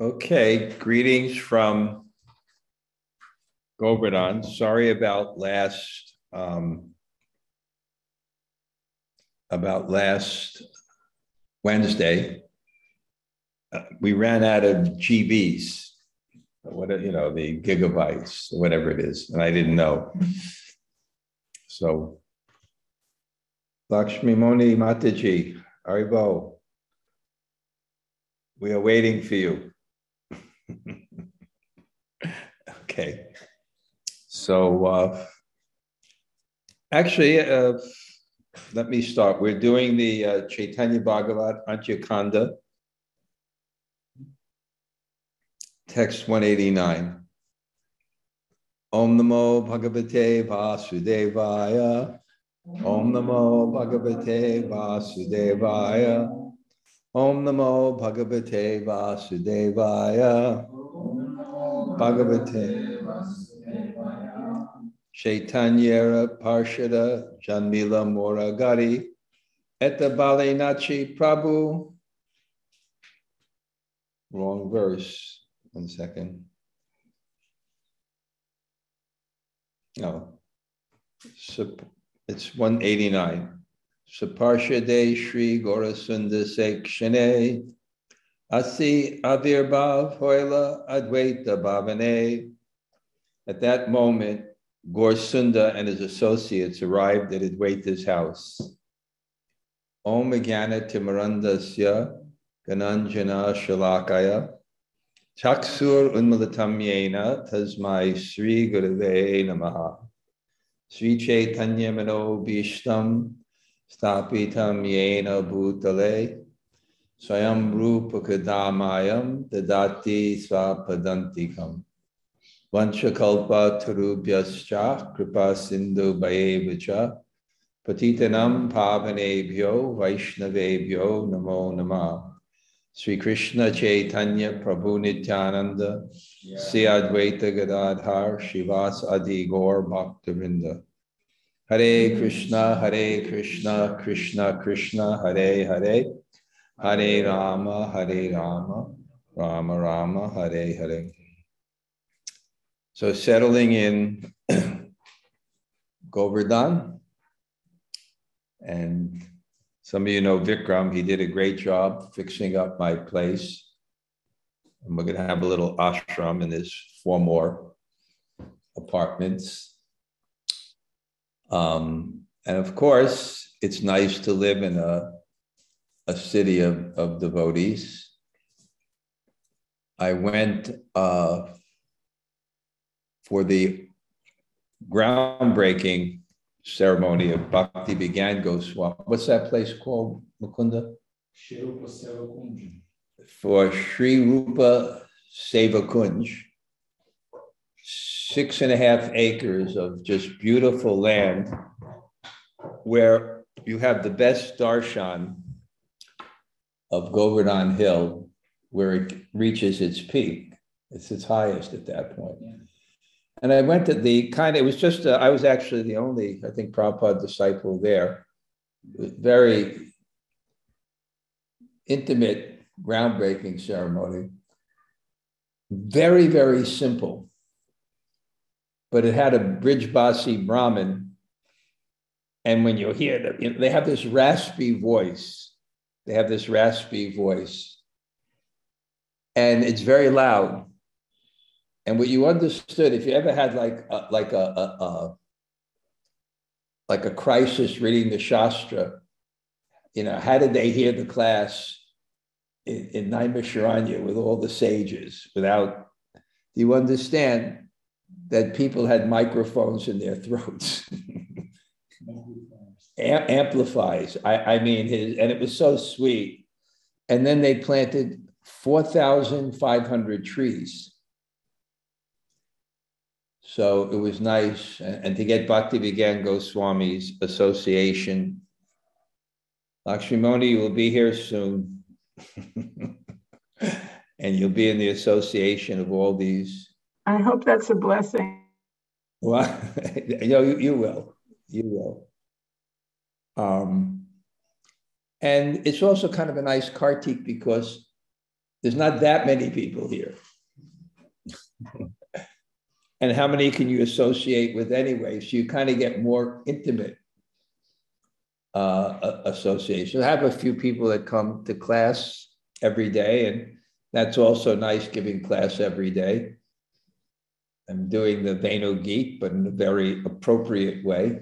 Okay, greetings from Govardhan. Sorry about last um, about last Wednesday. Uh, we ran out of GBs, what you know, the gigabytes, whatever it is, and I didn't know. So, Lakshmi Moni Mataji, Aribo, we are waiting for you. okay. So, uh, actually, uh, let me start. We're doing the uh, Chaitanya Bhagavat Antya text 189. Om Namo Bhagavate Vasudevaya. Om Namo Bhagavate Vasudevaya. Om Namo Bhagavate Vasudevaya. Bhagavate Chaitanyera Parshada Janmila Moragari Eta Balinachi Prabhu. Wrong verse. One second. No. It's 189. Saparshade Shri Gaurasunda Sekshane Asi Avirbhav Hoila Advaita Bhavane. At that moment, Gaurasunda and his associates arrived at Advaita's house. Om Jnana Timarandasya Gananjana Shalakaya Chaksur Unmalatamyena Tasmai Sri Gurave Namaha Sri Chaitanya Mano Bhishtam Stapitam yena bhutale swayam rupa kadamayam dadati swapadantikam. Vanchakalpa tarubhyascha kripa sindhu bhayevacha patitanam pavanebhyo vaishnavebhyo namo namah. Sri Krishna Chaitanya Prabhu Nityananda Sri Advaita Gadadhar Shivas Adi Gaur Bhaktavinda Hare Krishna, Hare Krishna, Krishna Krishna, Hare Hare, Hare Rama, Hare Rama, Rama Rama, Hare Hare. So settling in Govardhan, and some of you know Vikram, he did a great job fixing up my place. And we're going to have a little ashram, and there's four more apartments um, and of course, it's nice to live in a, a city of, of devotees. I went uh, for the groundbreaking ceremony of Bhakti Vigyan Goswami. What's that place called, Mukunda? For Sri Rupa Seva Kunj six and a half acres of just beautiful land where you have the best darshan of Govardhan Hill, where it reaches its peak. It's its highest at that point. And I went to the kind of, it was just, uh, I was actually the only, I think, Prabhupada disciple there. Very intimate, groundbreaking ceremony. Very, very simple but it had a Brijbasi Brahmin. And when you hear them, you know, they have this raspy voice. They have this raspy voice. And it's very loud. And what you understood, if you ever had like a, like a, a, a like a crisis reading the Shastra, you know, how did they hear the class in, in Naimisharanya with all the sages without, do you understand? that people had microphones in their throats. amplifies. I, I mean, his, and it was so sweet. And then they planted 4,500 trees. So it was nice. And, and to get Bhakti Vigyan Goswami's association. Lakshmimoni, you will be here soon. and you'll be in the association of all these I hope that's a blessing. Well, you, know, you, you will. You will. Um, and it's also kind of a nice kartik because There's not that many people here. and how many can you associate with anyway? So you kind of get more intimate uh, association. I have a few people that come to class every day, and that's also nice giving class every day. I'm doing the Venu Gita, but in a very appropriate way.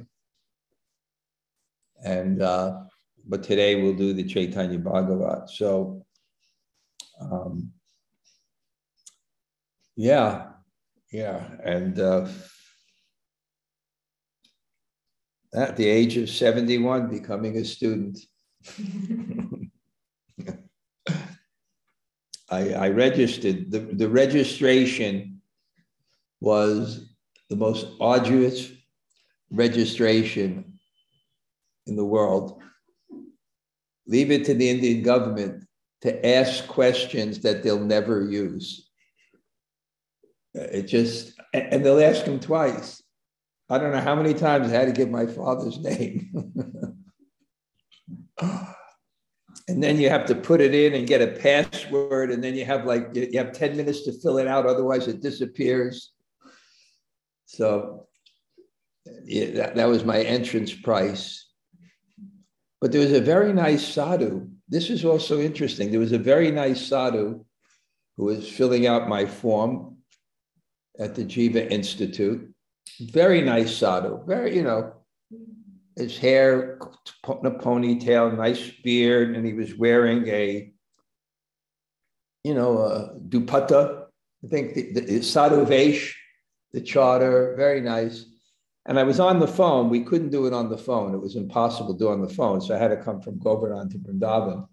And uh, but today we'll do the Chaitanya Bhagavat. So, um, yeah, yeah, and uh, at the age of 71, becoming a student. I, I, registered, the, the registration was the most arduous registration in the world. Leave it to the Indian government to ask questions that they'll never use. Uh, it just, and they'll ask them twice. I don't know how many times I had to give my father's name. and then you have to put it in and get a password, and then you have like you have 10 minutes to fill it out, otherwise it disappears. So yeah, that, that was my entrance price. But there was a very nice sadhu. This is also interesting. There was a very nice sadhu who was filling out my form at the Jiva Institute very nice sadhu, very, you know, his hair in a ponytail, nice beard, and he was wearing a, you know, a dupatta. I think the, the sadhu vesh, the charter, very nice. And I was on the phone. We couldn't do it on the phone. It was impossible to do on the phone. So I had to come from Govardhan to Vrindavan.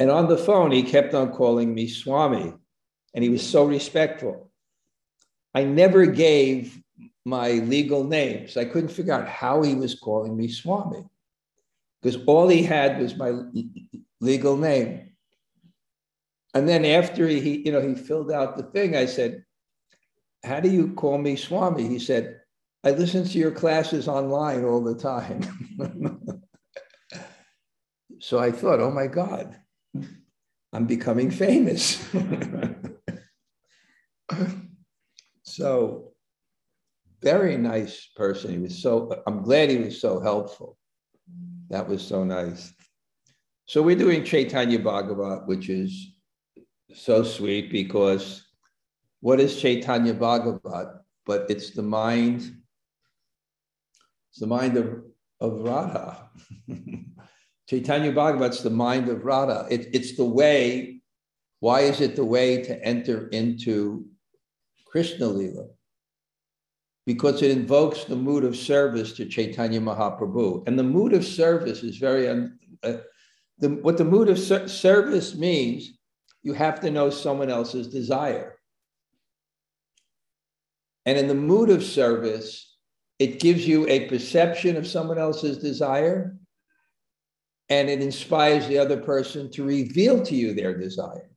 And on the phone, he kept on calling me Swami. And he was so respectful. I never gave my legal names. I couldn't figure out how he was calling me Swami because all he had was my legal name. And then after he, you know, he filled out the thing, I said, How do you call me Swami? He said, I listen to your classes online all the time. so I thought, oh my God, I'm becoming famous. so very nice person. He was so, I'm glad he was so helpful. That was so nice. So we're doing Chaitanya Bhagavat, which is so sweet because what is Chaitanya Bhagavat? But it's the mind, it's the mind of, of Radha. Chaitanya Bhagavat's the mind of Radha. It, it's the way, why is it the way to enter into Krishna Lila? because it invokes the mood of service to Chaitanya Mahaprabhu. And the mood of service is very, uh, the, what the mood of ser- service means, you have to know someone else's desire. And in the mood of service, it gives you a perception of someone else's desire and it inspires the other person to reveal to you their desire.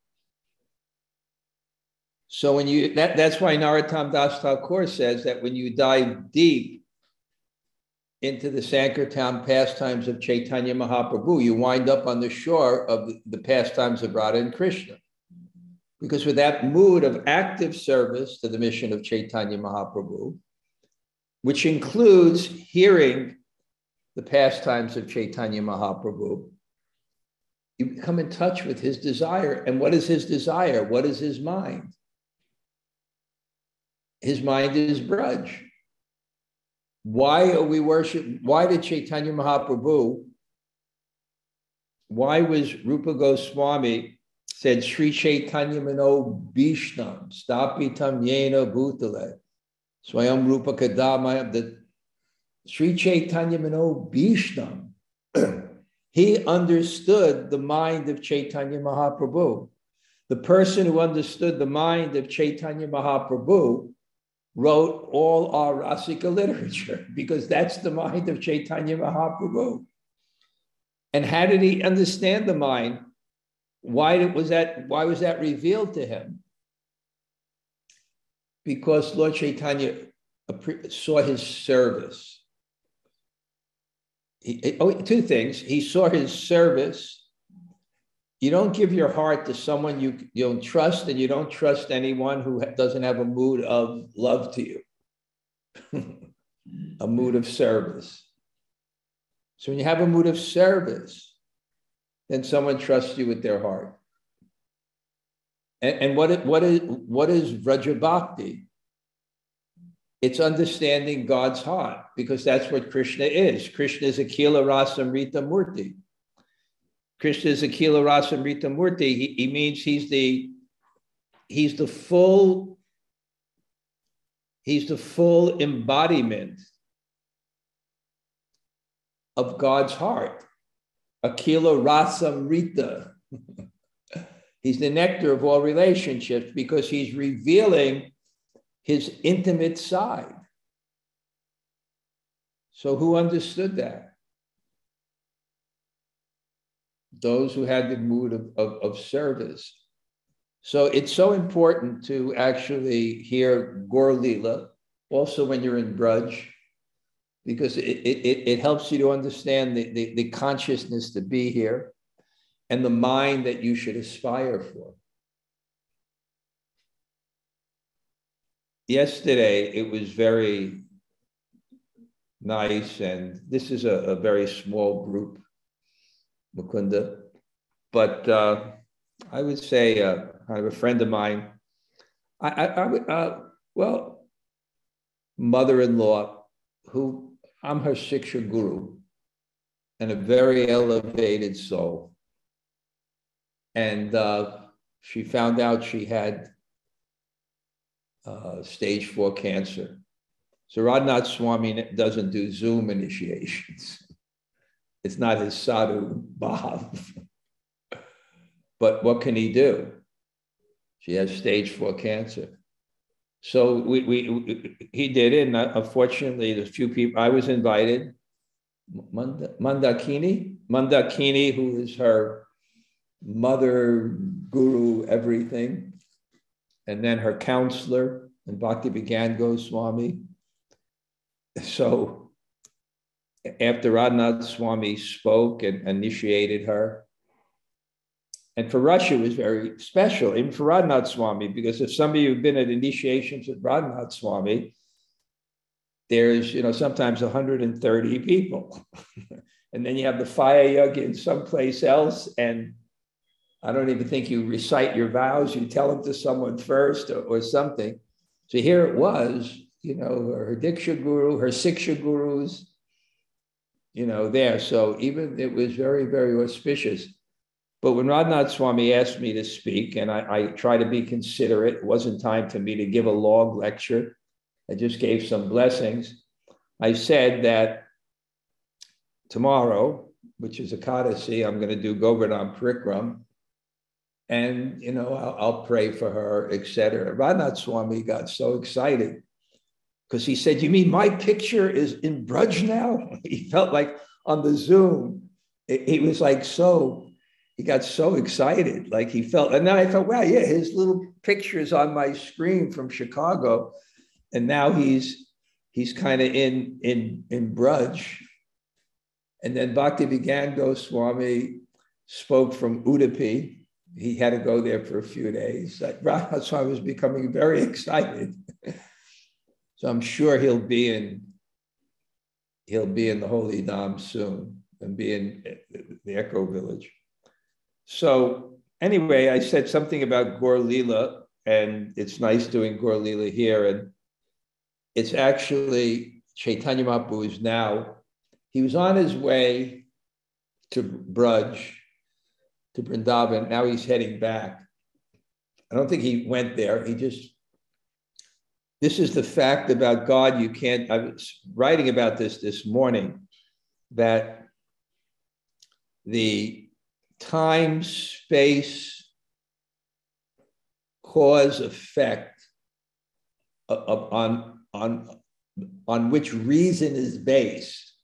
So when you that, that's why Narottam Das Thakur says that when you dive deep into the Sankirtan pastimes of Chaitanya Mahaprabhu, you wind up on the shore of the, the pastimes of Radha and Krishna. Because with that mood of active service to the mission of Chaitanya Mahaprabhu, which includes hearing the pastimes of Chaitanya Mahaprabhu, you come in touch with his desire. And what is his desire? What is his mind? his mind is Braj. Why are we worship? Why did Chaitanya Mahaprabhu? Why was Rupa Goswami said Sri Chaitanya Mano Bhishtam Stapitam Yena Bhutale Swayam Rupa Kadamaya that Sri Chaitanya Mano Bhishtam he understood the mind of Chaitanya Mahaprabhu. The person who understood the mind of Chaitanya Mahaprabhu wrote all our Rasika literature because that's the mind of Chaitanya Mahaprabhu. And how did he understand the mind? Why was that? Why was that revealed to him? Because Lord Chaitanya saw his service. He, oh, two things. He saw his service you don't give your heart to someone you, you don't trust, and you don't trust anyone who doesn't have a mood of love to you, a mood of service. So when you have a mood of service, then someone trusts you with their heart. And, and what, what, is, what is Vraja Bhakti? It's understanding God's heart because that's what Krishna is. Krishna is Akila Rasamrita Murti. Krishna is Akila Rasamrita Murti. He, he means he's the he's the full he's the full embodiment of God's heart. Akila Rasamrita. he's the nectar of all relationships because he's revealing his intimate side. So, who understood that? Those who had the mood of, of, of service. So, it's so important to actually hear Gaur Lila, also when you're in Braj because it, it, it helps you to understand the, the, the consciousness to be here and the mind that you should aspire for. yesterday it was very nice, and this is a, a very small group, Mukunda, but uh, I would say uh, I have a friend of mine. I, I, I would, uh, well, mother-in-law, who I'm her Siksha guru, and a very elevated soul. And uh, she found out she had uh, stage four cancer. So Radhanath Swami doesn't do Zoom initiations. It's not his sadhu bhav. but what can he do? She has stage four cancer. So we, we, we he did it, and unfortunately, there's a few people. I was invited. Mandakini, Mandakini, who is her mother, guru, everything and then her counselor, and Bhakti Vigyan Goswami. So after Radhanath Swami spoke and initiated her, and for Russia it was very special, even for Radhanath Swami, because if some of you have been at initiations with Radhanath Swami, there's you know sometimes 130 people. and then you have the fire yoga in someplace else, and I don't even think you recite your vows, you tell them to someone first or, or something. So here it was, you know, her Diksha guru, her Siksha gurus, you know, there. So even it was very, very auspicious. But when Radhanath Swami asked me to speak, and I, I try to be considerate, it wasn't time for me to give a long lecture. I just gave some blessings. I said that tomorrow, which is Ekadasi, I'm going to do Govardhan Parikram and you know I'll, I'll pray for her, etc. Radhanath Swami got so excited because he said, "You mean my picture is in Braj now?" he felt like on the Zoom, he was like so. He got so excited, like he felt, and then I thought, "Wow, yeah, his little picture is on my screen from Chicago, and now he's he's kind of in in in Braj." And then Bhakti Vigyan Goswami spoke from Udupi, he had to go there for a few days. So I was becoming very excited. so I'm sure he'll be in he'll be in the Holy Dham soon and be in eh, the Eco Village. So anyway, I said something about Gaur Lila, and it's nice doing Gaur Lila here. And it's actually Chaitanya Mahaprabhu is now, he was on his way to Braj to Vrindavan. Now he's heading back. I don't think he went there. He just, this is the fact about God. You can't, I was writing about this this morning that the time, space, cause, effect on, on, on which reason is based.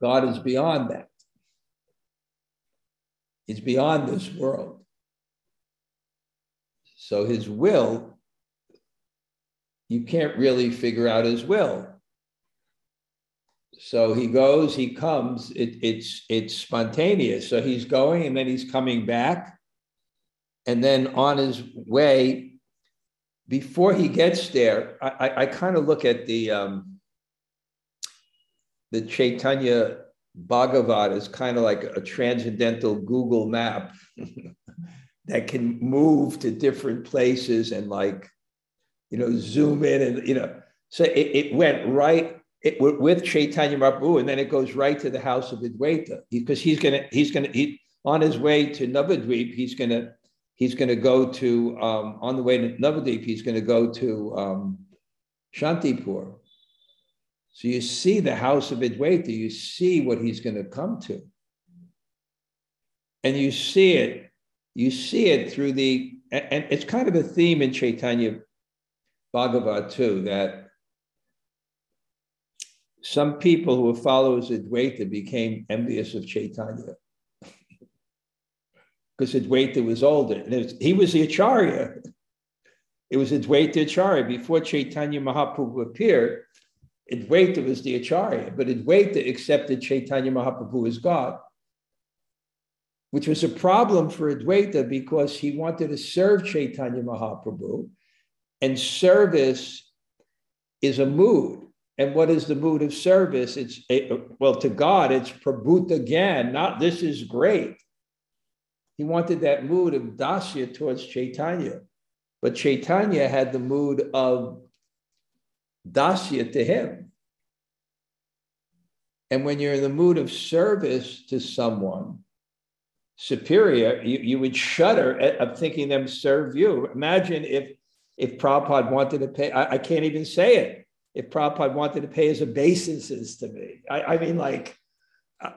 God is beyond that. It's beyond this world. So his will, you can't really figure out his will. So he goes, he comes, it, it's it's spontaneous. So he's going and then he's coming back. And then on his way, before he gets there, I, I, I kind of look at the um, the Chaitanya Bhagavat is kind of like a transcendental Google map that can move to different places and like, you know, zoom in and, you know, so it, it went right it, with Chaitanya Mahaprabhu, and then it goes right to the house of Advaita because he's gonna he's gonna he on his way to Navadvip he's gonna he's gonna go to um, on the way to Navadvip he's gonna go to um, Shantipur. So you see the house of Advaita, you see what he's going to come to, and you see it you see it through the and it's kind of a theme in Chaitanya Bhagavat too that some people who were followers of Dvaita became envious of Chaitanya because Advaita was older. And was, he was the Acharya. It was Advaita Acharya. Before Chaitanya Mahaprabhu appeared, Advaita was the Acharya, but Advaita accepted Chaitanya Mahaprabhu as God, which was a problem for Advaita because he wanted to serve Chaitanya Mahaprabhu, and service is a mood. And what is the mood of service? It's well to God, it's prabhuta again, not this is great. He wanted that mood of dasya towards Chaitanya, but Chaitanya had the mood of dasya to him. And when you're in the mood of service to someone superior, you, you would shudder at, of thinking them serve you. Imagine if if Prabhupada wanted to pay, I, I can't even say it if Prabhupada wanted to pay his obeisances to me. I, I mean, like, I,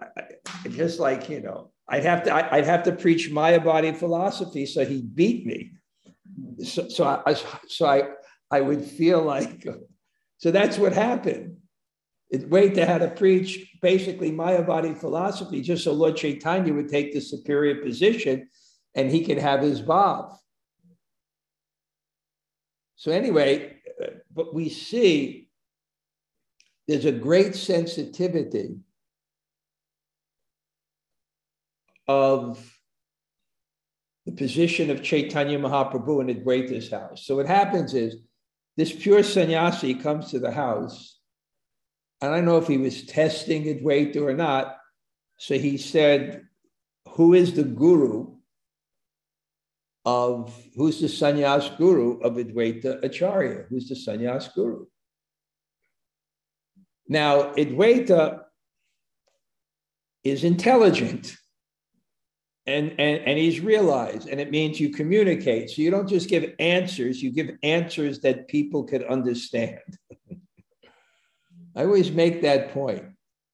just like, you know, I'd have to, I, would have to preach Mayavadi philosophy so he'd beat me. So, so I, so I, I would feel like, so that's what happened. It wait to how to preach basically Mayavadi philosophy just so Lord Chaitanya would take the superior position and he could have his bhav. So anyway, but we see there's a great sensitivity of the position of Chaitanya Mahaprabhu in Advaita's house. So what happens is this pure sannyasi comes to the house. I don't know if he was testing Advaita or not. So he said, Who is the guru of, who's the sannyas guru of Advaita Acharya? Who's the sannyas guru? Now, Advaita is intelligent and, and, and he's realized, and it means you communicate. So you don't just give answers, you give answers that people could understand. I always make that point.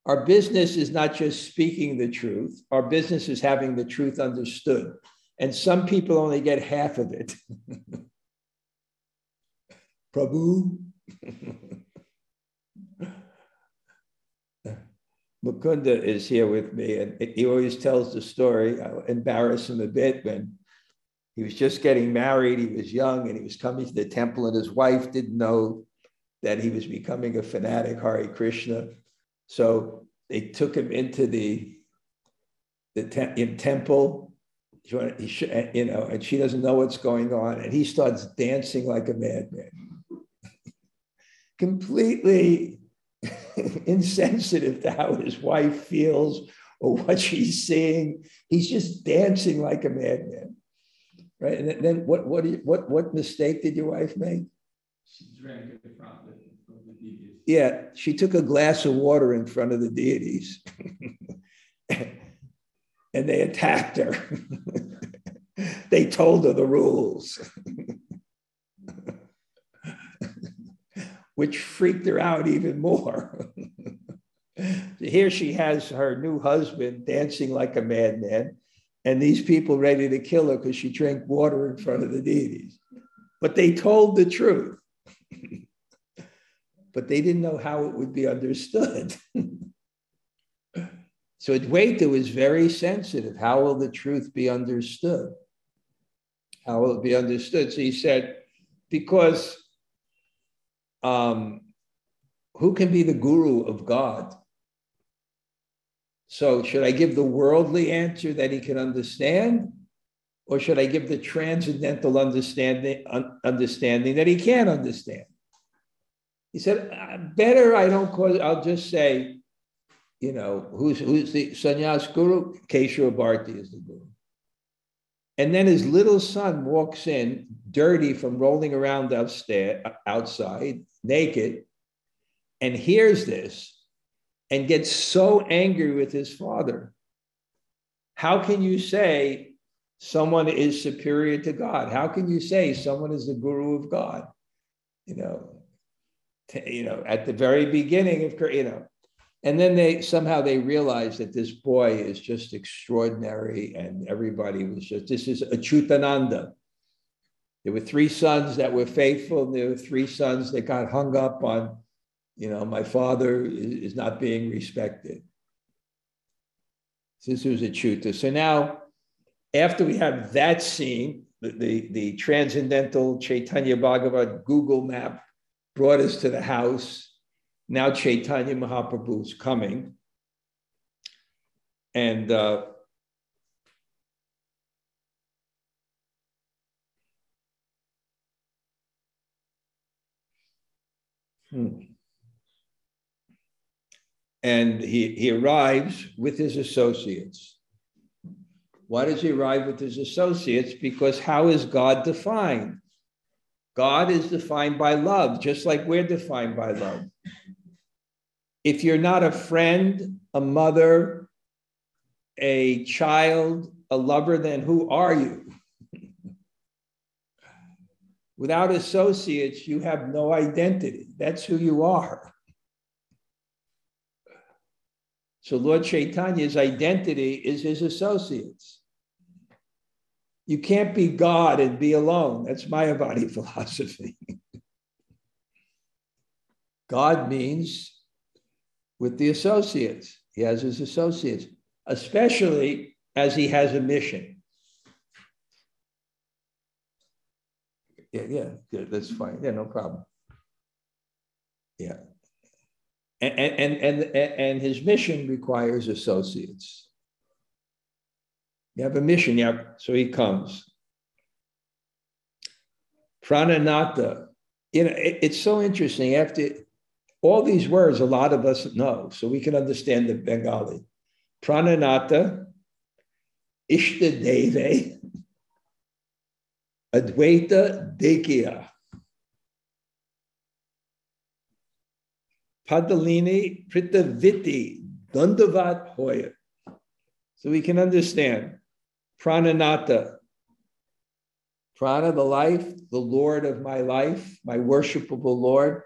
Our business is not just speaking the truth, our business is having the truth understood. And some people only get half of it. Prabhu. Mukunda is here with me, and he always tells the story. I'll embarrass him a bit when he was just getting married. He was young and he was coming to the temple, and his wife didn't know that he was becoming a fanatic Hare Krishna. So they took him into the the te- in temple, you know, and she doesn't know what's going on, and he starts dancing like a madman, completely insensitive to how his wife feels or what she's seeing. He's just dancing like a madman, right? And then what what what what mistake did your wife make? She drank from the, from the deities. Yeah, she took a glass of water in front of the deities, and they attacked her. they told her the rules. which freaked her out even more. Here she has her new husband dancing like a madman, and these people ready to kill her because she drank water in front of the deities. But they told the truth. but they didn't know how it would be understood. so Advaita was very sensitive. How will the truth be understood? How will it be understood? So he said, because um, who can be the guru of God So, should I give the worldly answer that he can understand? Or should I give the transcendental understanding, understanding that he can't understand? He said, uh, better I don't call I'll just say, you know, who's who's the sannyas guru? Keshava Bharti is the guru. And then his little son walks in, dirty from rolling around upstairs, outside, naked, and hears this and gets so angry with his father. How can you say someone is superior to God? How can you say someone is the guru of God? You know, you know, at the very beginning of, you know, and then they somehow they realized that this boy is just extraordinary, and everybody was just this is Achyutananda. There were three sons that were faithful, and there were three sons that got hung up on, you know, my father is, not being respected. This was Achyuta. So now, after we have that scene, the, the, the transcendental Chaitanya Bhagavat Google map brought us to the house now Chaitanya Mahaprabhu is coming. And uh, hmm. and he, he arrives with his associates. Why does he arrive with his associates? Because how is God defined? God is defined by love, just like we're defined by love if you're not a friend, a mother, a child, a lover, then who are you? Without associates, you have no identity. That's who you are. So Lord Chaitanya's identity is his associates. You can't be God and be alone. That's Mayavadi philosophy. God means with the associates. He has his associates, especially as he has a mission. Yeah, yeah, yeah that's fine. Yeah, no problem. Yeah. And, and, and, and his mission requires associates. You have a mission, yeah, so he comes. Prananata, you know, it, it's so interesting. After all these words, a lot of us know, so we can understand the Bengali. Prananata, Ishtadeve, Advaita Dekya, Padalini Pritaviti, Dandavat Hoya. So we can understand Prananata, Prana, the life, the Lord of my life, my worshipable Lord.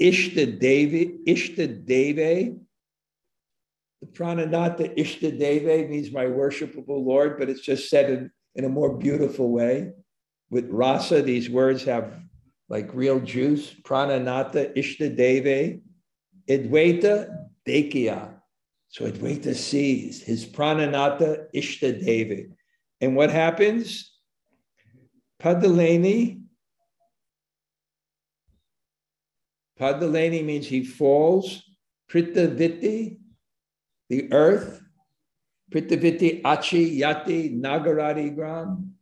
Ishta Devi, Ishta Deve. The prananata Ishta Deve means my worshipable Lord, but it's just said in, in a more beautiful way. With rasa, these words have like real juice. Prananata Ishta Deve. Advaita Dekya. So Advaita sees his prananata Ishta Devi. And what happens? Padaleni Padaleni means he falls. Pritaviti, the earth. Pritaviti Achi Yati Nagarati Gram.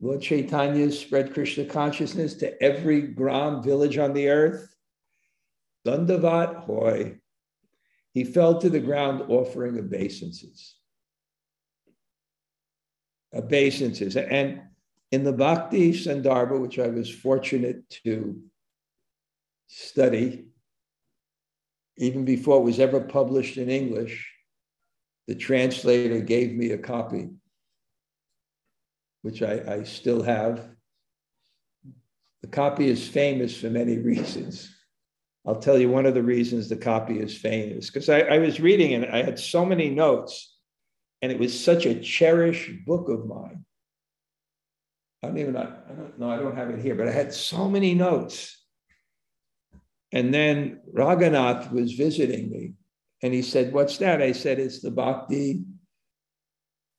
Lord Chaitanya spread Krishna consciousness to every gram village on the earth. Dandavat Hoy. He fell to the ground offering obeisances. Obeisances. And in the Bhakti Sandarbha, which I was fortunate to study, even before it was ever published in English, the translator gave me a copy, which I, I still have. The copy is famous for many reasons. I'll tell you one of the reasons the copy is famous because I, I, was reading and I had so many notes, and it was such a cherished book of mine. I don't even I don't know I don't have it here, but I had so many notes. And then Raghunath was visiting me and he said, What's that? I said, It's the Bhakti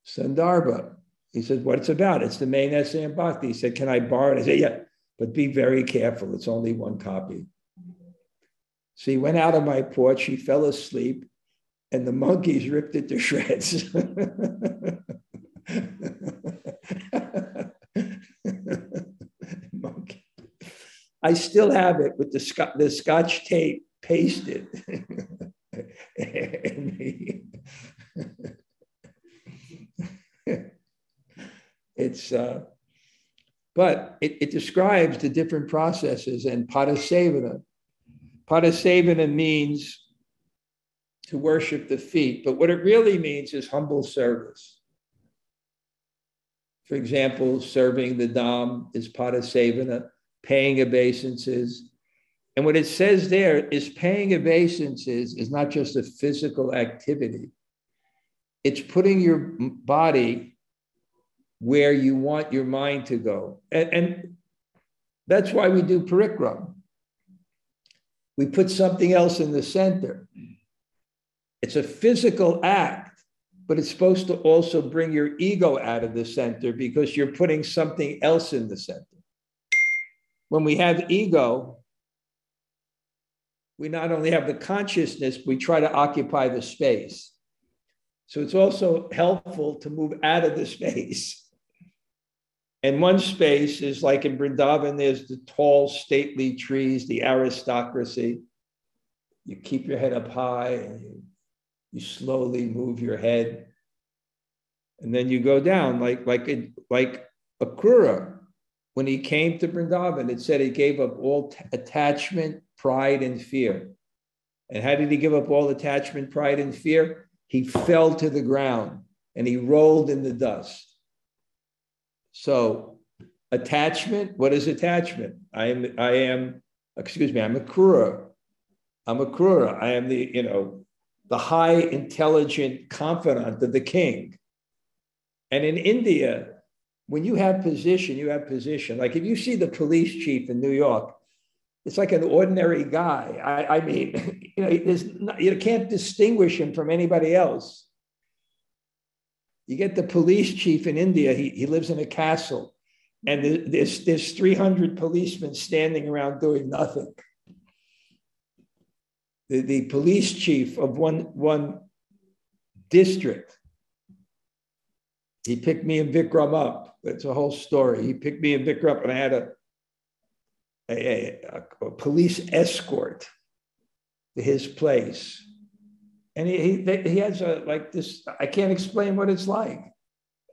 Sandarbha. He said, What's about? It's the main essay in Bhakti. He said, Can I borrow it? I said, Yeah, but be very careful. It's only one copy. So he went out on my porch, he fell asleep, and the monkeys ripped it to shreds. Monkey. I still have it with the, sc- the scotch tape pasted. it's uh, but it, it describes the different processes and padasevana. Padasevana means to worship the feet, but what it really means is humble service. For example, serving the Dham is padasevana, paying obeisances. And what it says there is paying obeisances is not just a physical activity, it's putting your body where you want your mind to go. And, and that's why we do parikram. We put something else in the center. It's a physical act, but it's supposed to also bring your ego out of the center because you're putting something else in the center. When we have ego, we not only have the consciousness, we try to occupy the space. So it's also helpful to move out of the space and one space is like in Vrindavan, there's the tall, stately trees, the aristocracy. You keep your head up high and you, you slowly move your head. And then you go down like, like, it, like Akrura. When he came to Vrindavan, it said he gave up all t- attachment, pride, and fear. And how did he give up all attachment, pride, and fear? He fell to the ground and he rolled in the dust. So attachment, what is attachment? I am, I am, excuse me, I'm a krura. I'm a krura. I am the, you know, the high intelligent confidant of the king. And in India, when you have position, you have position. Like if you see the police chief in New York, it's like an ordinary guy. I, I mean, you know, you can't distinguish him from anybody else. You get the police chief in India, he, he lives in a castle, and there's, there's 300 policemen standing around doing nothing. The, the police chief of one, one district, he picked me and Vikram up. That's a whole story. He picked me and Vikram up, and I had a, a, a, a police escort to his place and he he, he has a like this. I can't explain what it's like,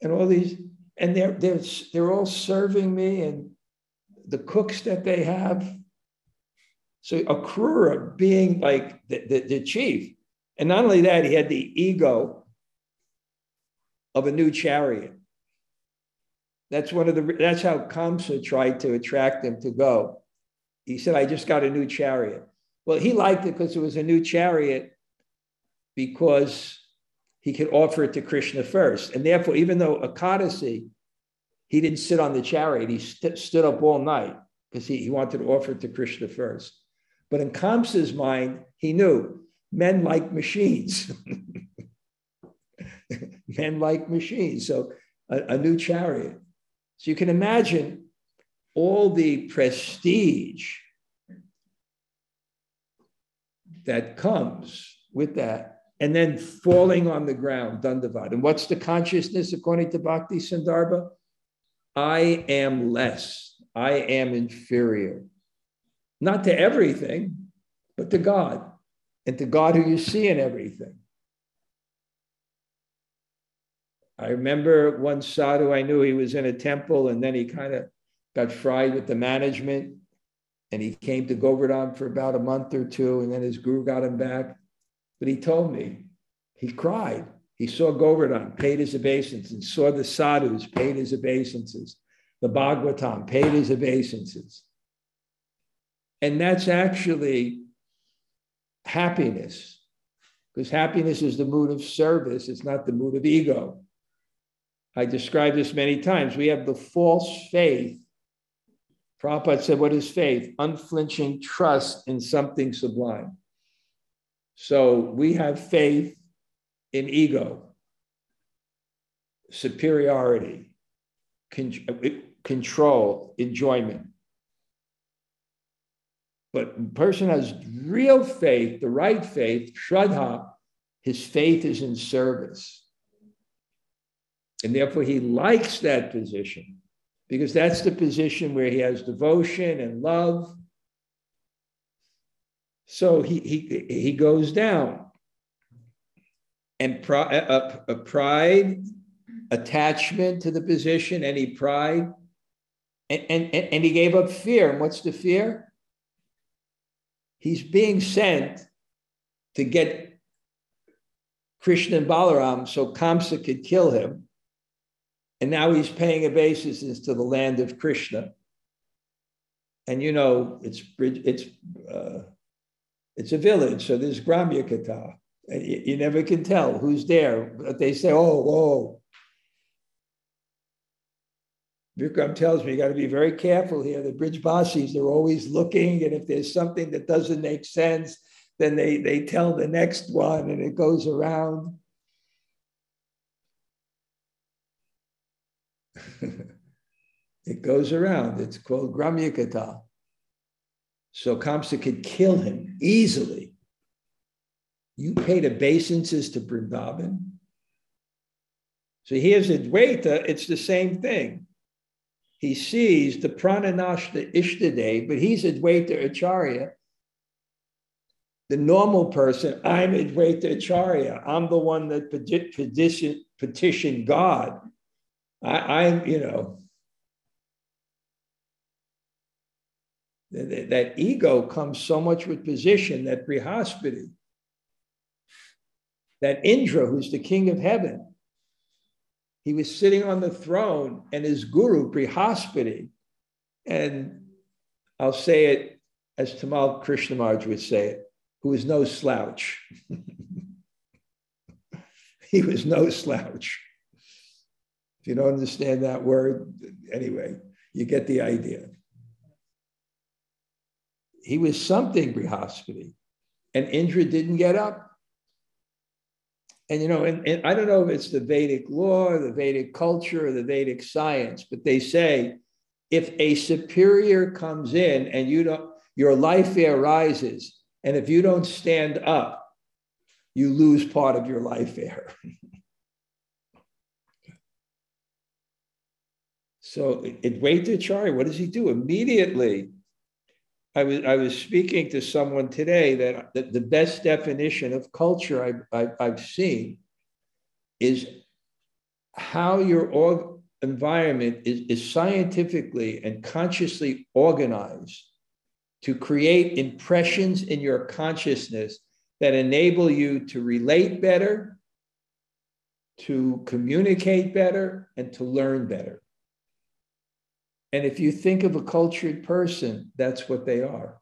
and all these, and they're they're they're all serving me, and the cooks that they have. So Akrura being like the, the, the chief, and not only that, he had the ego of a new chariot. That's one of the. That's how Kamsa tried to attract him to go. He said, "I just got a new chariot." Well, he liked it because it was a new chariot because he could offer it to Krishna first. And therefore, even though Ekadasi, he didn't sit on the chariot, he st- stood up all night because he, he wanted to offer it to Krishna first. But in Kamsa's mind, he knew men like machines. men like machines. So a, a new chariot. So you can imagine all the prestige that comes with that and then falling on the ground, Dandavad. And what's the consciousness according to Bhakti Sandarbha? I am less, I am inferior. Not to everything, but to God, and to God who you see in everything. I remember one sadhu I knew he was in a temple and then he kind of got fried with the management and he came to Govardhan for about a month or two and then his guru got him back but he told me, he cried. He saw Govardhan, paid his obeisances, saw the sadhus, paid his obeisances, the Bhagavatam, paid his obeisances. And that's actually happiness, because happiness is the mood of service, it's not the mood of ego. I described this many times. We have the false faith. Prabhupada said, What is faith? Unflinching trust in something sublime. So we have faith in ego, superiority, con- control, enjoyment. But a person has real faith, the right faith, Shraddha, his faith is in service. And therefore, he likes that position because that's the position where he has devotion and love. So he, he, he goes down. And a, a, a pride, attachment to the position, any pride, and, and, and he gave up fear. And what's the fear? He's being sent to get Krishna and Balaram so Kamsa could kill him. And now he's paying obeisances to the land of Krishna. And you know, it's it's uh, it's a village, so there's Gramya Kata. And uh, you, you, never can tell who's there. But they say, oh, whoa, Vikram tells me you got to be very careful here. The bridge Basis, they're always looking, and if there's something that doesn't make sense, then they, they tell the next one and it goes around. it goes around. It's called Gramyakata. So Kamsa could kill him easily. You paid obeisances to Vrindavan. So here's Advaita, it's the same thing he sees the prananashta ishtade, but he's Advaita Acharya. The normal person, I'm Advaita Acharya. I'm the one that petition, petitioned God. I, I'm, you know, that, ego comes so much with position that Brihaspati, that Indra, who's the king of heaven, he was sitting on the throne and his guru, Brihaspati, and I'll say it as Tamal Krishna Maharaj would say it, who was no slouch. he was no slouch. If you don't understand that word, anyway, you get the idea. He was something, Brihaspati, and Indra didn't get up and you know, and, and, I don't know if it's the Vedic law, or the Vedic culture, or the Vedic science, but they say if a superior comes in and you don't, your life air rises, and if you don't stand up, you lose part of your life air. so Advaita Acharya, what does he do? Immediately I was I was speaking to someone today that, that the best definition of culture I've, I've, I've seen is how your org- environment is, is scientifically and consciously organized to create impressions in your consciousness that enable you to relate better, to communicate better, and to learn better. And if you think of a cultured person, that's what they are.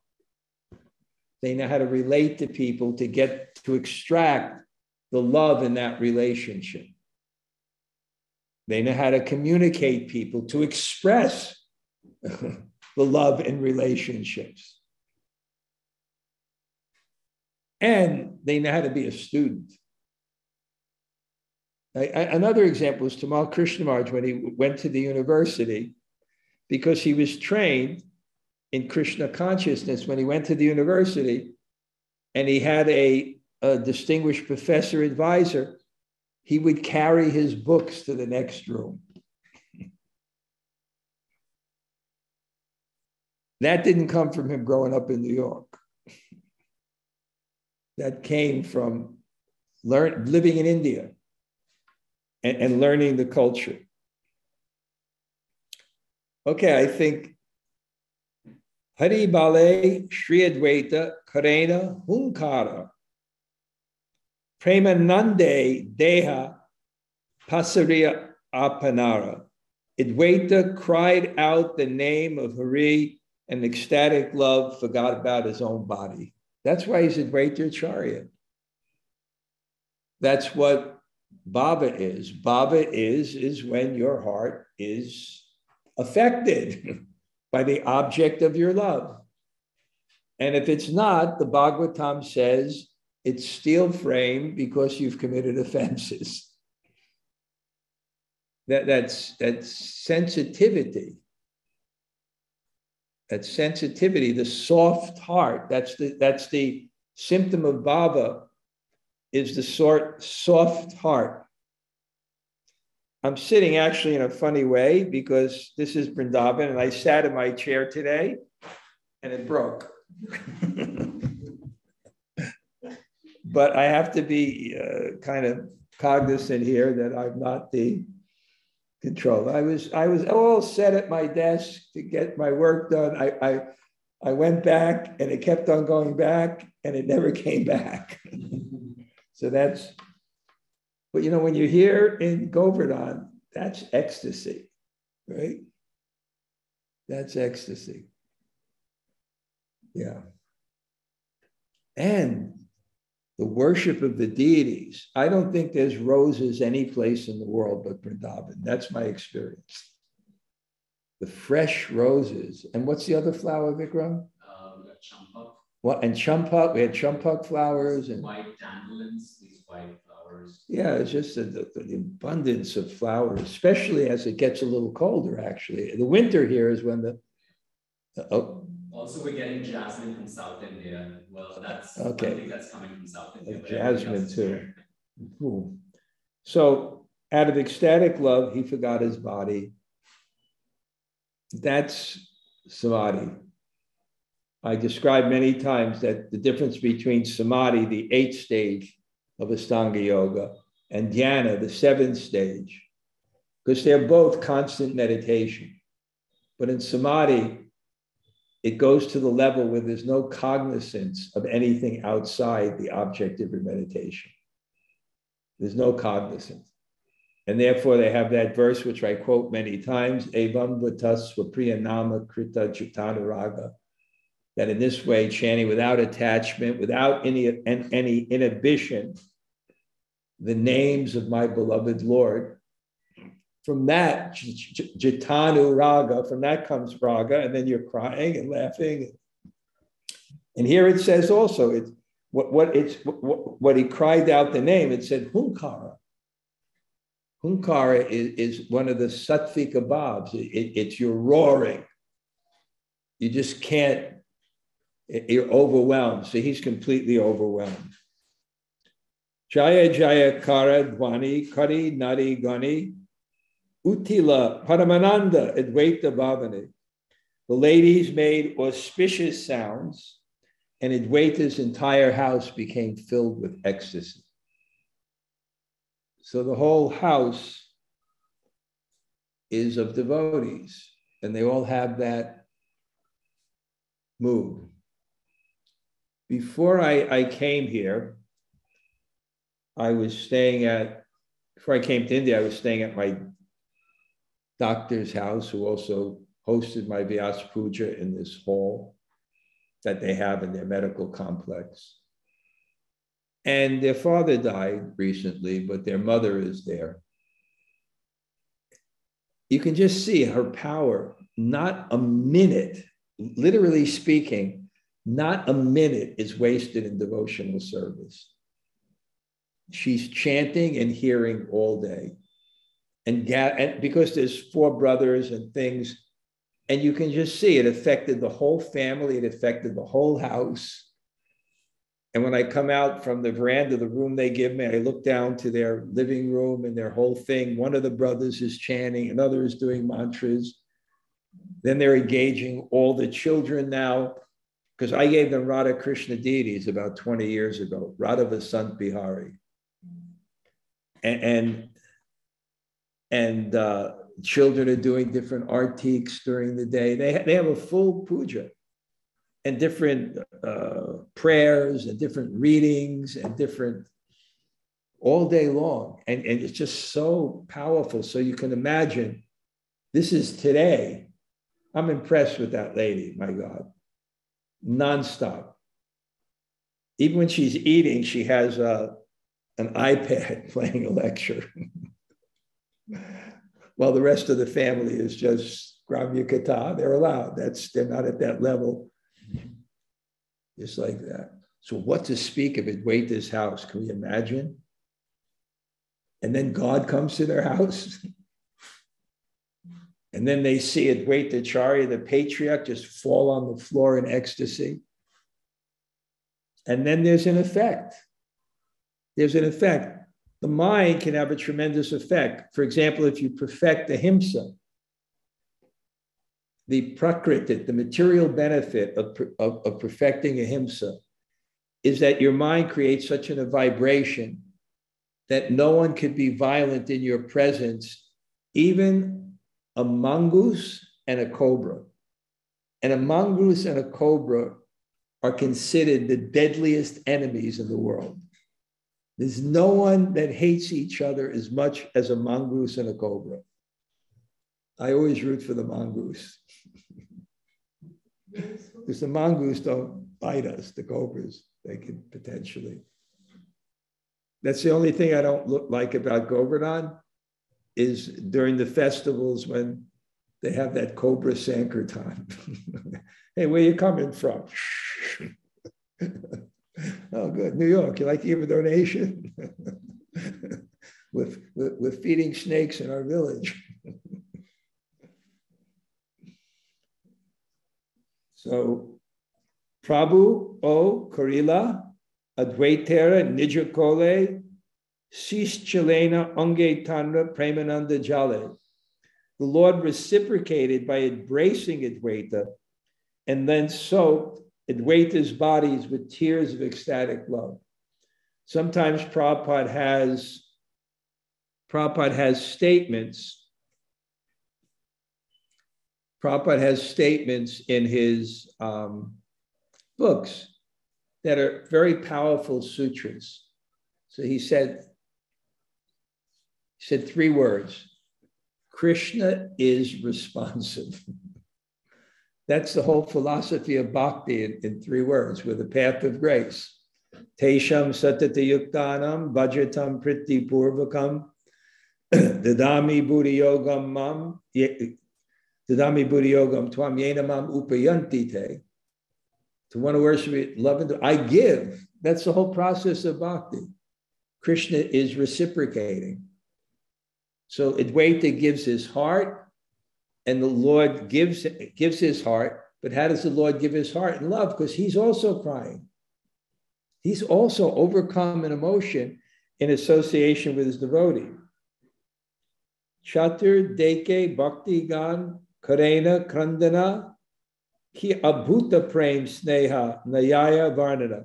They know how to relate to people to get to extract the love in that relationship. They know how to communicate people to express the love in relationships. And they know how to be a student. I, I, another example is Tamal Krishna Maharaj when he went to the university because he was trained in Krishna consciousness when he went to the university and he had a, a distinguished professor advisor. He would carry his books to the next room. that didn't come from him growing up in New York. that came from learn, living in India and, and learning the culture. Okay, I think Hari Bale Shri Advaita Karena Hunkara Premanande Deha Pasariya Apanara. Advaita cried out the name of Hari and ecstatic love forgot about his own body. That's why he's Advaita Acharya. That's what Bhava is. Bhava is, is when your heart is affected by the object of your love. And if it's not, the Bhagavatam says it's steel frame because you've committed offenses. That, that's, that's sensitivity. that sensitivity, the soft heart. That's the that's the symptom of bhava, is the sort soft heart. I'm sitting actually in a funny way because this is Brindavan, and I sat in my chair today, and it broke. but I have to be uh, kind of cognizant here that I'm not the control. I was I was all set at my desk to get my work done. I I, I went back and it kept on going back and it never came back. so that's but you know when you're here in Govardhan, that's ecstasy, right? That's ecstasy. Yeah. And the worship of the deities. I don't think there's roses any place in the world but Vrindavan. That's my experience. The fresh roses. And what's the other flower, Vikram? Uh, we got champak. What and champak? We had champak flowers and white dandelions, these white flowers. Yeah, it's just the, the, the abundance of flowers, especially as it gets a little colder. Actually, the winter here is when the oh, also, we're getting jasmine from South India. Well, that's okay. one thing that's coming from South India. jasmine too. Cool. So, out of ecstatic love, he forgot his body. That's samadhi. I described many times that the difference between samadhi, the eighth stage of Astanga Yoga, and dhyana, the seventh stage, because they're both constant meditation. But in samadhi, it goes to the level where there's no cognizance of anything outside the object of your meditation. There's no cognizance. And therefore, they have that verse, which I quote many times, Evam Vatas Nama Krita Chitanaraga, that in this way, chanting without attachment, without any, any inhibition, the names of my beloved Lord from that jitanu raga, from that comes raga, and then you're crying and laughing. And here it says also, it what, what it's what, what he cried out the name, it said hunkara. Hunkara is, is one of the sattvika bhavs. It, it, it's your roaring. You just can't, you're overwhelmed. So he's completely overwhelmed. Jaya Jaya Kara Dwani Kari Nari Gani Utila Paramananda Advaita Bhavani. The ladies made auspicious sounds, and Advaita's entire house became filled with ecstasy. So the whole house is of devotees, and they all have that mood. Before I, I came here, I was staying at, before I came to India, I was staying at my doctor's house who also hosted my Vyas Puja in this hall that they have in their medical complex. And their father died recently, but their mother is there. You can just see her power, not a minute, literally speaking, not a minute is wasted in devotional service. She's chanting and hearing all day and, ga- and because there's four brothers and things, and you can just see it affected the whole family, it affected the whole house. And when I come out from the veranda, the room they give me, I look down to their living room and their whole thing. One of the brothers is chanting, another is doing mantras. Then they're engaging all the children now, because I gave them Radha Krishna deities about 20 years ago, Radha Vasant Bihari. And, and and uh, children are doing different artiques during the day. They, they have a full puja and different uh, prayers and different readings and different all day long. And, and it's just so powerful. So you can imagine this is today. I'm impressed with that lady, my God, nonstop. Even when she's eating, she has a, uh, an iPad playing a lecture. While the rest of the family is just Gramya Kata, they're allowed. That's they're not at that level. Just like that. So what to speak of it? Wait this house? Can we imagine? And then God comes to their house. And then they see Advaita Acharya, the patriarch, just fall on the floor in ecstasy. And then there's an effect. There's an effect. The mind can have a tremendous effect. For example, if you perfect ahimsa, the prakriti, the material benefit of, of, of perfecting ahimsa is that your mind creates such a vibration that no one could be violent in your presence, even a mongoose and a cobra. And a mongoose and a cobra are considered the deadliest enemies in the world. There's no one that hates each other as much as a mongoose and a cobra. I always root for the mongoose. because the mongoose don't bite us, the cobras, they can potentially. That's the only thing I don't look like about Govardhan is during the festivals when they have that Cobra Sankirtan. hey, where you coming from? oh, good. New York. You like to give a donation? with, with, with feeding snakes in our village. so, Prabhu O Karila Advaitera Nijakole Sis Ange Tanra Premananda Jale. The Lord reciprocated by embracing Advaita and then soaked Advaita's bodies with tears of ecstatic love. Sometimes Prabhupada has, Prabhupada has statements. Prabhupada has statements in his um, books that are very powerful sutras. So he said, he said three words Krishna is responsive. That's the whole philosophy of bhakti in, in three words with the path of grace. Tesham satata yuktanam bhajatam priti purvakam dadami buddhi yogam mam dadami buddhi yogam twam yenamam upayanti te. To want to worship it, love and I give. That's the whole process of bhakti. Krishna is reciprocating. So Advaita gives his heart, and the Lord gives, gives his heart. But how does the Lord give his heart and love? Because he's also crying. He's also overcome an emotion in association with his devotee. Chatur Deke Bhakti Gan Karena Krandana Ki Abhuta Prem Sneha Nayaya Varnana.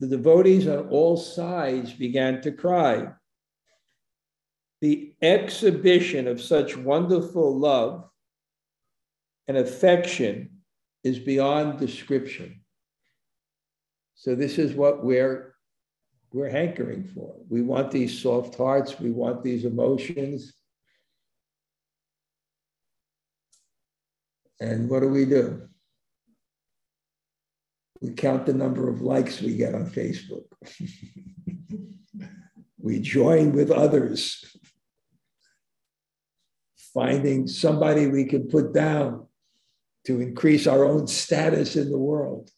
The devotees on all sides began to cry the exhibition of such wonderful love and affection is beyond description. So this is what we're we're hankering for. We want these soft hearts, we want these emotions. And what do we do? We count the number of likes we get on Facebook. we join with others finding somebody we can put down to increase our own status in the world.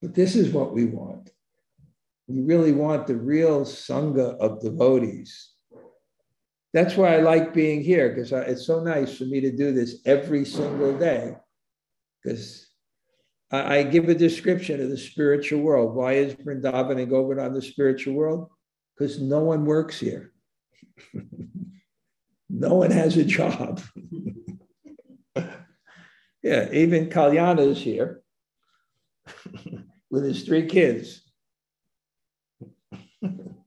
But this is what we want. We really want the real Sangha of devotees. That's why I like being here, because it's so nice for me to do this every single day. Because I, I, give a description of the spiritual world. Why is Vrindavan and Govardhan the spiritual world? Because no one works here no one has a job. yeah, even Kalyana is here with his three kids.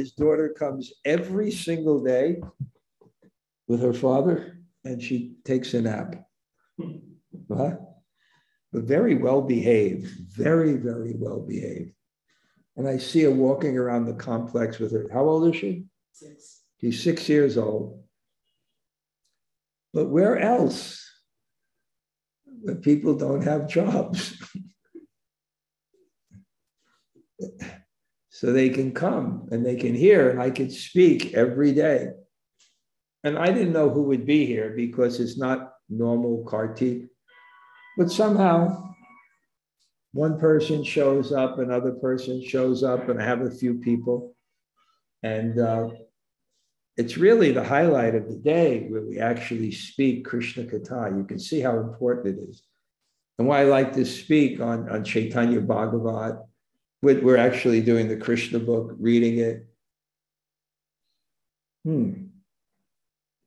His daughter comes every single day with her father and she takes a nap. Huh? But very well behaved, very, very well behaved. And I see her walking around the complex with her. How old is she? Six. She's six years old. But where else? Where people don't have jobs. so they can come and they can hear, and I can speak every day. and I didn't know who would be here because it's not normal Kartik, but somehow one person shows up, another person shows up, and I have a few people. And uh, it's really the highlight of the day where we actually speak Krishna Katha. You can see how important it is. And why I like to speak on, on Chaitanya Bhagavat. We're actually doing the Krishna book, reading it. Hmm.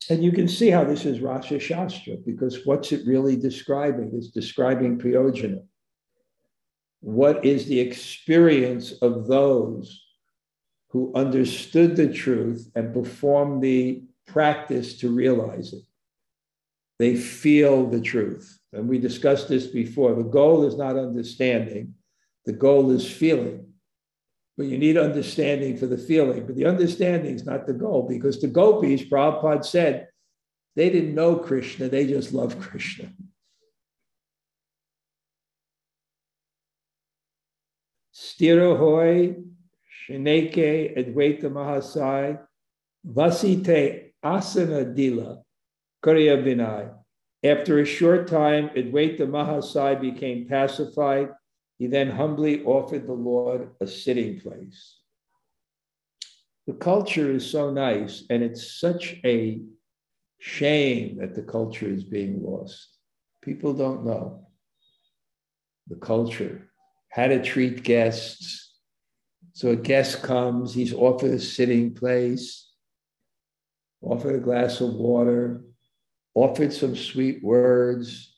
And you can see how this is Rasa Shastra, because what's it really describing? It's describing Prayojana. What is the experience of those who understood the truth and performed the practice to realize it? They feel the truth. And we discussed this before. The goal is not understanding, the goal is feeling. But you need understanding for the feeling. But the understanding is not the goal because the gopis, Prabhupada said, they didn't know Krishna, they just loved Krishna. Stirohoy, Shineke, Advaita Mahasai, Vasite Asana Dila, Vinay. After a short time, Advaita Mahasai became pacified he then humbly offered the Lord a sitting place. The culture is so nice, and it's such a shame that the culture is being lost. People don't know the culture, how to treat guests. So a guest comes, he's offered a sitting place, offered a glass of water, offered some sweet words,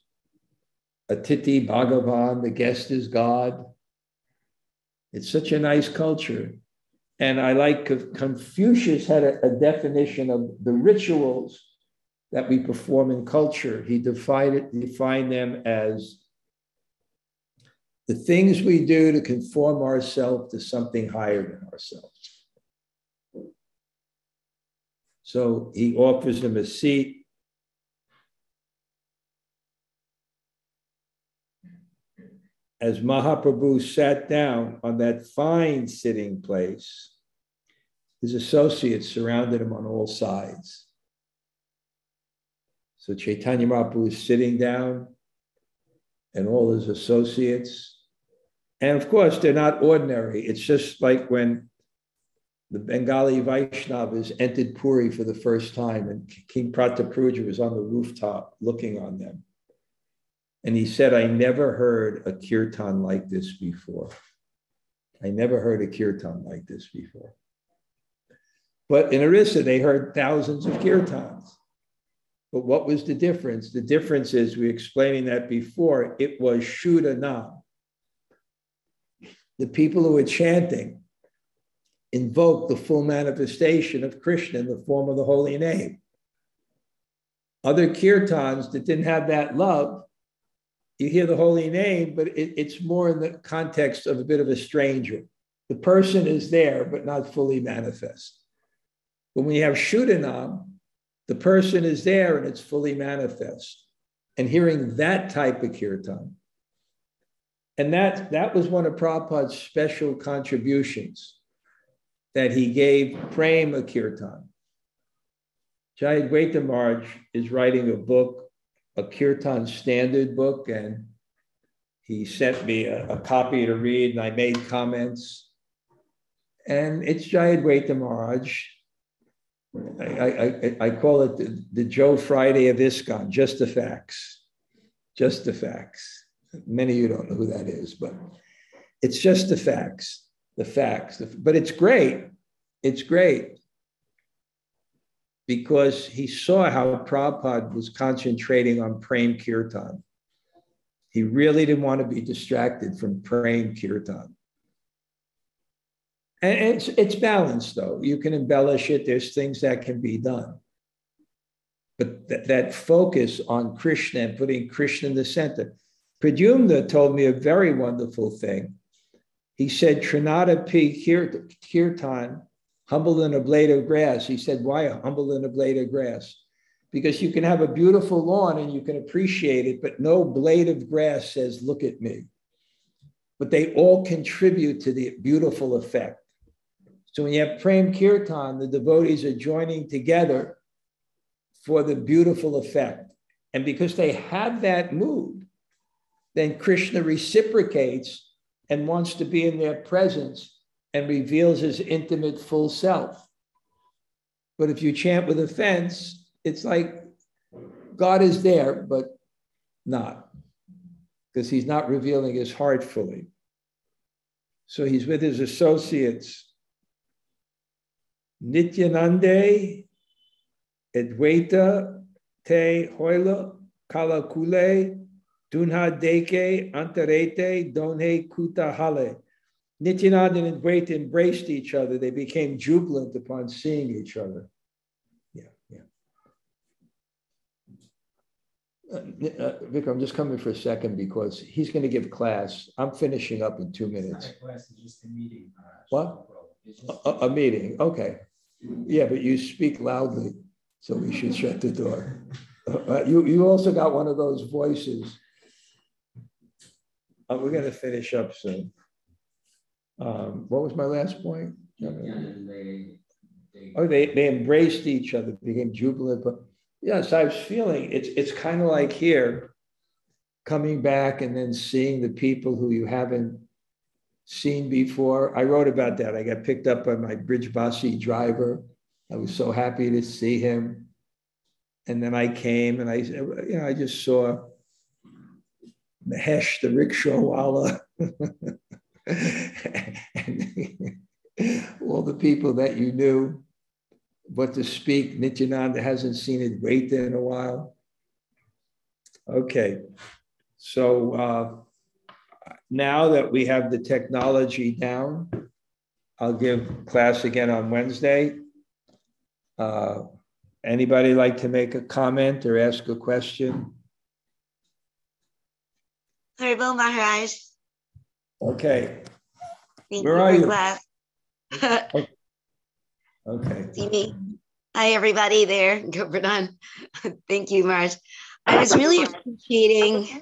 Atiti Bhagavan, the guest is God. It's such a nice culture. And I like Confucius had a, a definition of the rituals that we perform in culture. He defined, it, defined them as the things we do to conform ourselves to something higher than ourselves. So he offers him a seat. As Mahaprabhu sat down on that fine sitting place, his associates surrounded him on all sides. So Chaitanya Mahaprabhu is sitting down, and all his associates. And of course, they're not ordinary. It's just like when the Bengali Vaishnavas entered Puri for the first time, and King Prataparudra was on the rooftop looking on them. And he said, I never heard a kirtan like this before. I never heard a kirtan like this before. But in Orissa, they heard thousands of kirtans. But what was the difference? The difference is, we explaining that before, it was Shuddha Nam. The people who were chanting invoked the full manifestation of Krishna in the form of the holy name. Other kirtans that didn't have that love you hear the holy name, but it, it's more in the context of a bit of a stranger. The person is there, but not fully manifest. But when you have Shuddha Nam, the person is there and it's fully manifest. And hearing that type of kirtan, and that, that was one of Prabhupada's special contributions that he gave Prema Kirtan. Jayadvaita Maharaj is writing a book a kirtan standard book and he sent me a, a, copy to read and I made comments. And it's Jayadvaita Maharaj. I, I, I, call it the, the Joe Friday of ISKCON, just the facts. Just the facts. Many of you don't know who that is, but it's just the facts, the facts. But it's great. It's great because he saw how Prabhupada was concentrating on Prem Kirtan. He really didn't want to be distracted from Prem Kirtan. And it's, it's balanced, though. You can embellish it, there's things that can be done. But th- that focus on Krishna and putting Krishna in the center. Pradyumna told me a very wonderful thing. He said, Trinata P. Kirtan humble than a blade of grass. He said, Why humble than a blade of grass? Because you can have a beautiful lawn and you can appreciate it, but no blade of grass says, Look at me. But they all contribute to the beautiful effect. So when you have Prem Kirtan, the devotees are joining together for the beautiful effect. And because they have that mood, then Krishna reciprocates and wants to be in their presence and reveals his intimate full self. But if you chant with offense, it's like God is there, but not, because he's not revealing his heart fully. So he's with his associates. Nityanande, Advaita, Te Hoila, Kalakule, Dunha Deke, Antarete, Donhe Kuta Hale. Nityananda and Advaita embraced each other. They became jubilant upon seeing each other. Uh, uh, Vic, I'm just coming for a second because he's going to give class. I'm finishing up in two minutes. Class is just a meeting. What? A, a, meeting. Okay. Yeah, but you speak loudly, so we should shut the door. Uh, you you also got one of those voices. Uh, we're going to finish up soon. Um, what was my last point? Oh, they, they embraced each other, became jubilant. But Yes, I was feeling it's it's kind of like here, coming back and then seeing the people who you haven't seen before. I wrote about that. I got picked up by my Bridge Basi driver. I was so happy to see him. And then I came and I, you know, I just saw Mahesh, the rickshaw walla, and all the people that you knew what to speak. Nityananda hasn't seen Advaita in a while. Okay, so uh, now that we have the technology down, I'll give class again on Wednesday. Uh, anybody like to make a comment or ask a question? Haribol Maharaj. Okay. Thank Where you are you? okay. Okay. See me? Hi, everybody there. Govardhan. Thank you, Marge. I was really appreciating.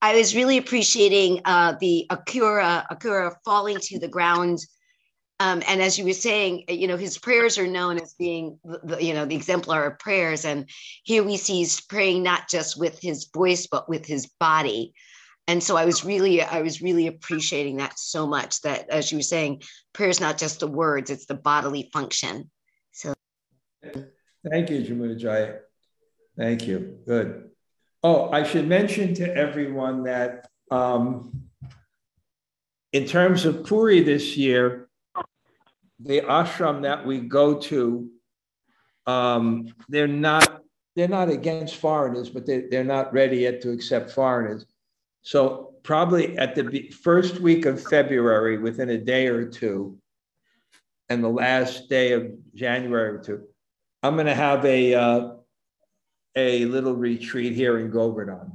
I was really appreciating uh, the Akrura, Akrura falling to the ground. Um, and as you were saying, you know, his prayers are known as being, the, you know, the exemplar of prayers. And here we see he's praying not just with his voice, but with his body and so i was really i was really appreciating that so much that as you were saying prayer is not just the words it's the bodily function. So thank you jamuna thank you. Good. Oh i should mention to everyone that um, in terms of puri this year the ashram that we go to um, they're not they're not against foreigners but they, they're not ready yet to accept foreigners so probably at the first week of February, within a day or two, and the last day of January or two, I'm going to have a uh, a little retreat here in Govardhan.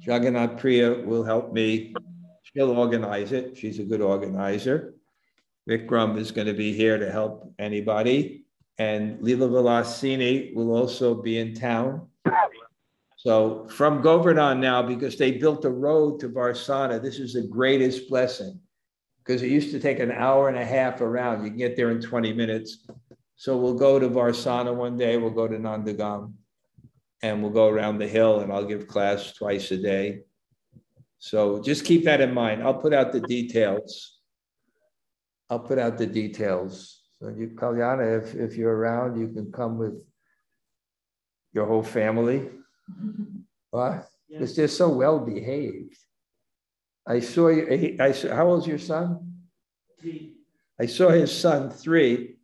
Jagannath Priya will help me. She'll organize it. She's a good organizer. Vikram is going to be here to help anybody. And Leela Vilasini will also be in town. So from Govardhan now, because they built a road to Varsana, this is the greatest blessing because it used to take an hour and a half around. You can get there in 20 minutes. So we'll go to Varsana one day, we'll go to Nandagam, and we'll go around the hill and I'll give class twice a day. So just keep that in mind. I'll put out the details. I'll put out the details. So you, Kalyana, if, if you're around, you can come with your whole family. What? Because they're so well behaved. I saw you. I saw, how old's your son? Three. I saw his son three.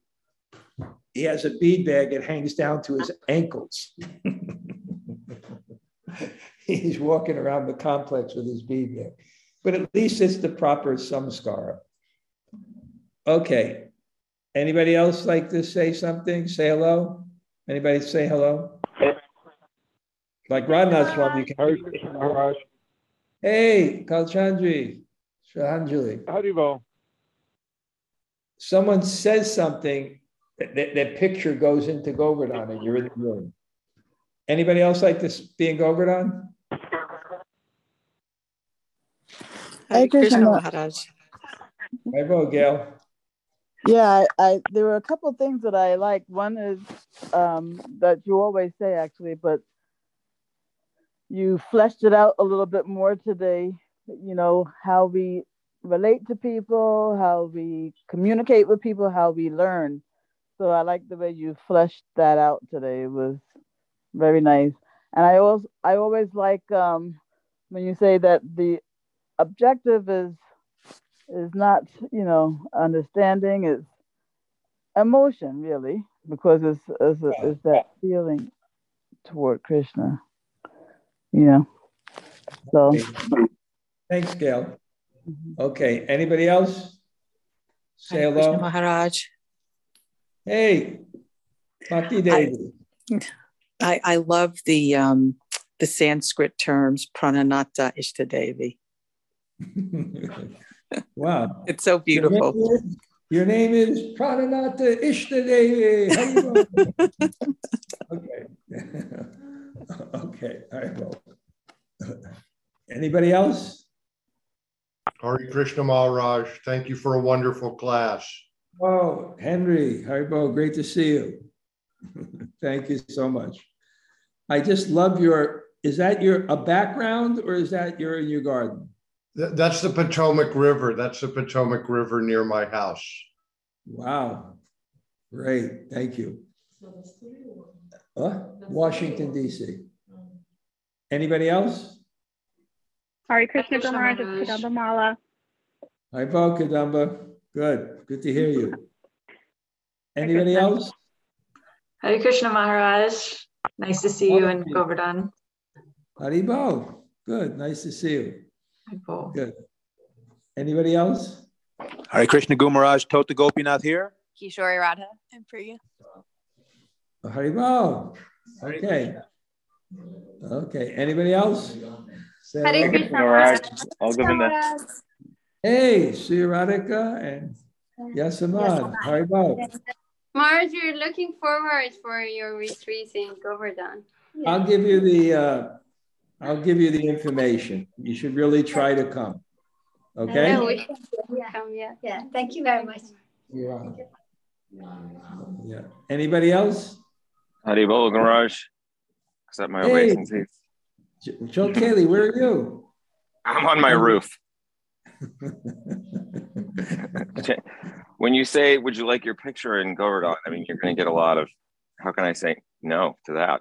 He has a bead bag that hangs down to his ankles. He's walking around the complex with his bead bag, but at least it's the proper samskara. Okay. Anybody else like to say something? Say hello. Anybody say hello? Like Radhanath Swami, you can. Maharaj. Hey, Kalchandri, Shrahanjali. Haribo. Someone says something, that, that picture goes into Govardhan and you're in the room. Anybody else like to be in Govardhan? Hare Krishna Maharaj. Hi, Gail. Yeah, I, I there were a couple of things that I like. One is um, that you always say actually, but you fleshed it out a little bit more today. You know how we relate to people, how we communicate with people, how we learn. So I like the way you fleshed that out today. It was very nice. And I also I always like um, when you say that the objective is is not you know understanding it's emotion really because it's it's, it's that feeling toward krishna you know so thanks gail okay anybody else say hello maharaj hey Bhakti Devi. I, I love the um the sanskrit terms prananata ishtadevi wow. It's so beautiful. Your name is, is Prananata Ishtadevi. okay. okay. All right. Well, anybody else? Hari Krishna Maharaj, thank you for a wonderful class. Oh, Henry, Haribo, great to see you. thank you so much. I just love your, is that your a background or is that you're in your garden? That's the Potomac River. That's the Potomac River near my house. Wow. Great. Thank you. What? Washington, D.C. Anybody else? Hari Krishna Maharaj of Kadamba Mala. Hi, Bo Kadamba. Good. Good to hear you. Anybody else? Hari Krishna Maharaj. Nice to see you in Govardhan. Hari Bo. Good. Nice to see you. Cool. Good. Anybody else? Hari Krishna Gumaraj, Tota Gopinath here. Kishori Radha and Priya. Hari Bo. Okay. Okay. Anybody else? Say Hari Krishna Maharaj. Hey, Sri Radhika and Yasaman. Hari Bo. Mars, you're looking forward for your retreat in Govardhan. Yeah. I'll give you the uh, I'll give you the information. You should really try to come. Okay? Know, we yeah. come, yeah. Yeah. Thank you very much. Yeah. Yeah. Anybody else? Hari Bol Garage. Accept my hey. obeisances. Joe Kelly, where are you? I'm on my roof. when you say, Would you like your picture in Govardhan? I mean, you're going to get a lot of, how can I say no to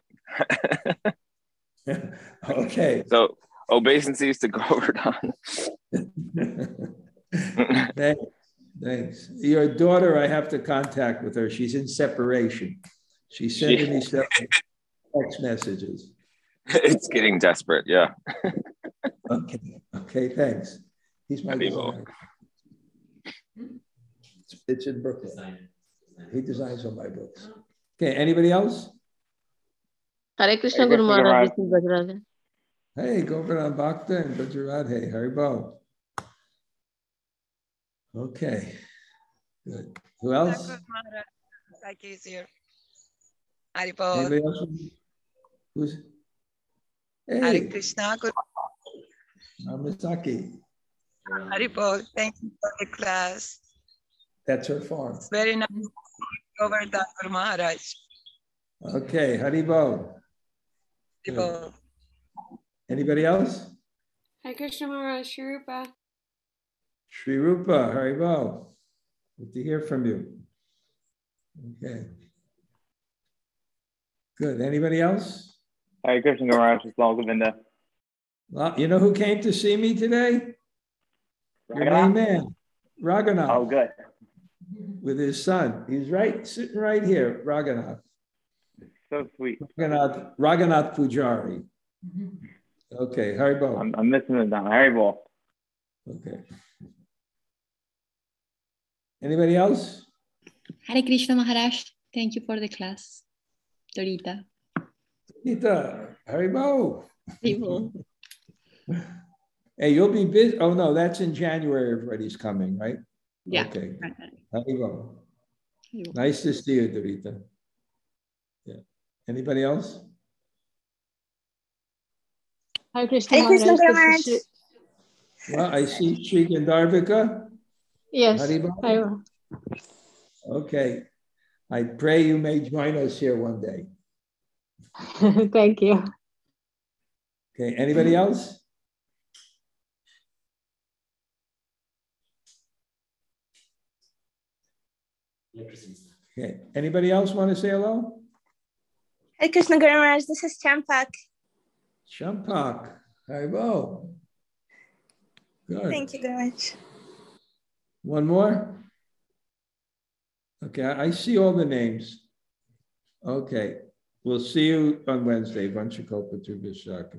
that? okay. So obeisances to Govardhan. thanks. Thanks. Your daughter, I have to contact with her. She's in separation. She's sending me text messages. It's getting desperate. Yeah. okay. Okay. Thanks. He's my designer. It's, it's in Brooklyn. He designs all my books. Okay. Anybody else? Hare Krishna Guru Maharaj, this is Hey, Govardhan Bhakta and Bajradhe, Haribo. Okay, good. Who else? Like he's here. Haribo. Anybody else? Who's? Hey. Hare Krishna Guru. Namasaki. Haribo, thank you for the class. That's her farm. It's very nice. Govardhan Guru Maharaj. Okay, Haribo. Good. Anybody else? Hi, Krishna Maharaj, Shri Rupa. Shri Rupa, Haribo. Good to hear from you. Okay. Good. Anybody else? Hi, Krishna Maharaj, it's Govinda. Well, you know who came to see me today? Your main man, Raghunath. Oh, good. With his son. He's right, sitting right here, Raghunath. So sweet. Raghunath, Raghunath Pujari. Okay, Haribo. I'm, I'm missing it down. Haribo. Okay. Anybody else? Hare Krishna Maharaj. Thank you for the class. Dorita. Dorita, Haribo. Haribo. hey, you'll be busy. Oh, no, that's in January. Everybody's coming, right? Yeah. Okay. Haribo. Nice to see you, Dorita. Yeah. Anybody else? Hi, Krishna. Hi, Krishna Maharaj. Well, I see Sri Gandharvika. Yes. Hi. Okay. I pray you may join us here one day. Thank you. Okay, anybody else? Okay, anybody else want to say hello? Hi, Krishna Guru Maharaj. This is Champak. Champak. Hi, Bo. Good. Thank you very much. One more? Okay, I see all the names. Okay, we'll see you on Wednesday. Vanchakopa Trubhishaka.